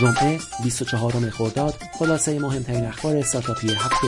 جمعه 24 خرداد خلاصه مهمترین اخبار استارتاپی هفته.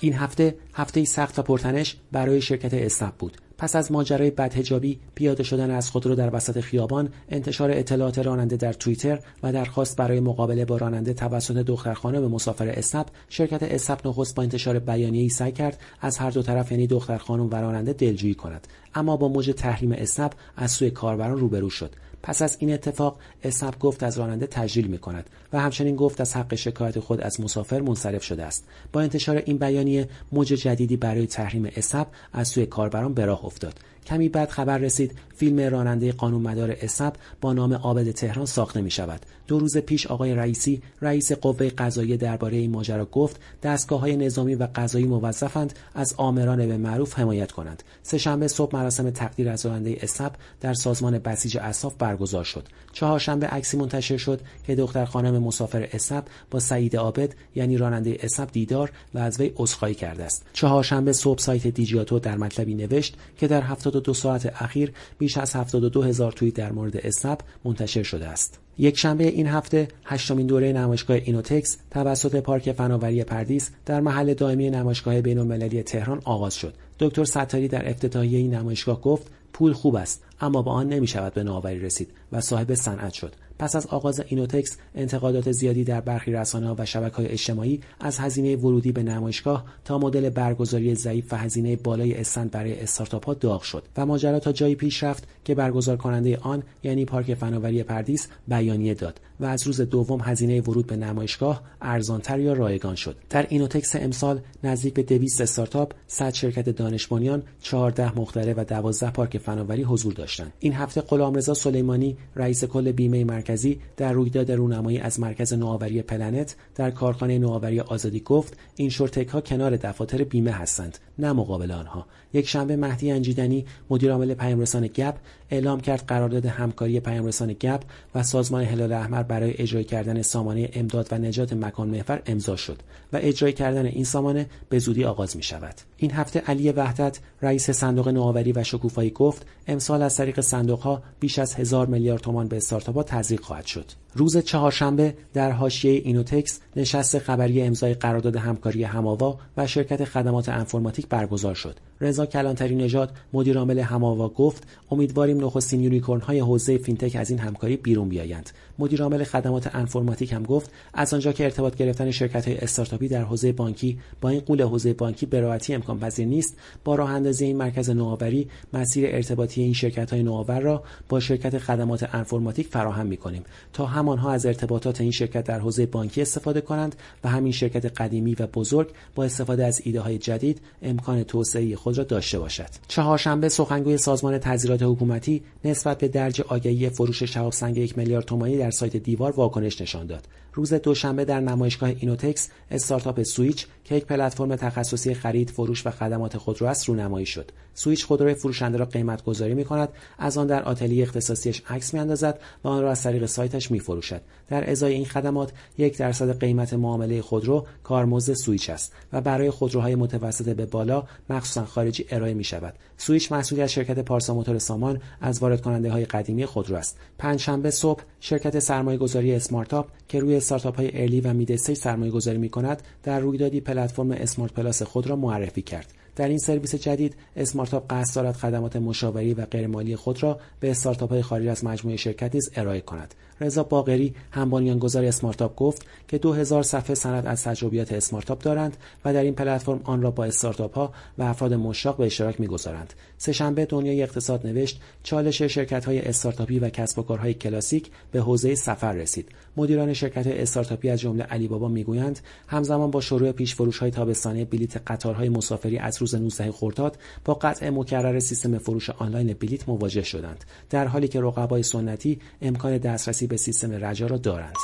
این هفته هفته سخت و پرتنش برای شرکت اسنپ بود. پس از ماجرای بدهجابی پیاده شدن از خودرو در وسط خیابان انتشار اطلاعات راننده در توییتر و درخواست برای مقابله با راننده توسط دخترخانه به مسافر اسنپ شرکت اسنپ نخست با انتشار بیانیه‌ای سعی کرد از هر دو طرف یعنی دختر خانم و راننده دلجویی کند. اما با موج تحریم اسنپ از سوی کاربران روبرو شد پس از این اتفاق اسنپ گفت از راننده تجلیل می کند و همچنین گفت از حق شکایت خود از مسافر منصرف شده است با انتشار این بیانیه موج جدیدی برای تحریم اسنپ از سوی کاربران به راه افتاد کمی بعد خبر رسید فیلم راننده قانونمدار اسب با نام عابد تهران ساخته می شود. دو روز پیش آقای رئیسی رئیس قوه قضایی درباره این ماجرا گفت دستگاه های نظامی و قضایی موظفند از آمران به معروف حمایت کنند. سهشنبه صبح مراسم تقدیر از راننده اسب در سازمان بسیج اصناف برگزار شد. چهارشنبه عکسی منتشر شد که دختر خانم مسافر اسنپ با سعید عابد یعنی راننده اسنپ دیدار و از وی عذرخواهی کرده است. چهارشنبه صبح سایت دیجیاتو در مطلبی نوشت که در 72 ساعت اخیر بیش از 72 هزار توییت در مورد اسنپ منتشر شده است. یک شنبه این هفته هشتمین دوره نمایشگاه اینوتکس توسط پارک فناوری پردیس در محل دائمی نمایشگاه بین‌المللی تهران آغاز شد. دکتر ستاری در افتتاحیه این نمایشگاه گفت پول خوب است اما با آن نمی شود به نوآوری رسید و صاحب صنعت شد. پس از آغاز اینوتکس انتقادات زیادی در برخی رسانه و شبکه های اجتماعی از هزینه ورودی به نمایشگاه تا مدل برگزاری ضعیف و هزینه بالای استند برای استارتاپ ها داغ شد و ماجرا تا جایی پیش رفت که برگزار کننده آن یعنی پارک فناوری پردیس بیانیه داد و از روز دوم هزینه ورود به نمایشگاه ارزانتر یا رایگان شد. در اینوتکس امسال نزدیک به 200 استارتاپ 100 شرکت دانش بنیان 14 مخترع و 12 پارک فناوری حضور داشتند. این هفته غلامرضا سلیمانی رئیس کل بیمه مرکزی در رویداد رونمایی از مرکز نوآوری پلنت در کارخانه نوآوری آزادی گفت این شورتک ها کنار دفاتر بیمه هستند نه مقابل آنها. یک شنبه مهدی انجیدنی مدیرعامل پیامرسان گپ اعلام کرد قرارداد همکاری پیامرسان گپ و سازمان هلال احمر برای اجرای کردن سامانه امداد و نجات مکان محور امضا شد و اجرای کردن این سامانه به زودی آغاز می شود این هفته علی وحدت رئیس صندوق نوآوری و شکوفایی گفت امسال از طریق صندوق ها بیش از هزار میلیارد تومان به استارتاپ تزریق خواهد شد روز چهارشنبه در حاشیه اینوتکس نشست خبری امضای قرارداد همکاری هماوا و شرکت خدمات انفرماتیک برگزار شد. رضا کلانتری نژاد مدیر عامل هماوا گفت امیدواریم نخستین unicorn های حوزه فینتک از این همکاری بیرون بیایند. مدیر عامل خدمات انفرماتیک هم گفت از آنجا که ارتباط گرفتن شرکت های استارتاپی در حوزه بانکی با این غول حوزه بانکی به راحتی امکان پذیر نیست با راه اندازی این مرکز نوآوری مسیر ارتباطی این شرکت های نوآور را با شرکت خدمات انفرماتیک فراهم می‌کنیم. تا هم آنها از ارتباطات این شرکت در حوزه بانکی استفاده کنند و همین شرکت قدیمی و بزرگ با استفاده از ایده های جدید امکان توسعه خود را داشته باشد. چهارشنبه سخنگوی سازمان تعزیرات حکومتی نسبت به درج آگهی فروش شهاب سنگ یک میلیارد تومانی در سایت دیوار واکنش نشان داد. روز دوشنبه در نمایشگاه اینوتکس استارتاپ سویچ که یک پلتفرم تخصصی خرید فروش و خدمات خودرو است رونمایی شد. سویچ خودروی فروشنده را قیمت گذاری می کند از آن در آتلیه اختصاصیش عکس میاندازد و آن را از طریق سایتش میفروشد. در ازای این خدمات یک درصد قیمت معامله خودرو کارمزد سویچ است و برای خودروهای متوسط به بالا مخصوصا خارجی ارائه می شود سویچ محصولی از شرکت پارسا موتور سامان از وارد کننده های قدیمی خودرو است. پنجشنبه صبح شرکت سرمایه گذاری اسمارتاپ که روی استارتاپ های early و mid-stage سرمایه گذاری می کند در رویدادی پلتفرم اسمارت پلاس خود را معرفی کرد. در این سرویس جدید اسمارتاپ قصد دارد خدمات مشاوره‌ای و غیرمالی خود را به استارتاپ های خارج از مجموعه شرکت نیز ارائه کند. رضا باقری هم بنیانگذار اسمارتاپ گفت که 2000 صفحه سند از تجربیات اسمارتاپ دارند و در این پلتفرم آن را با استارتاپ ها و افراد مشتاق به اشتراک می‌گذارند. سهشنبه دنیای اقتصاد نوشت چالش شرکت های استارتاپی و کسب و کارهای کلاسیک به حوزه سفر رسید. مدیران شرکت استارتاپی از جمله علی بابا می‌گویند همزمان با شروع پیش فروش های تابستانه بلیت قطارهای مسافری از روز 19 خرداد با قطع مکرر سیستم فروش آنلاین بلیت مواجه شدند. در حالی که رقبای سنتی امکان دسترسی به سیستم رجا را دارند.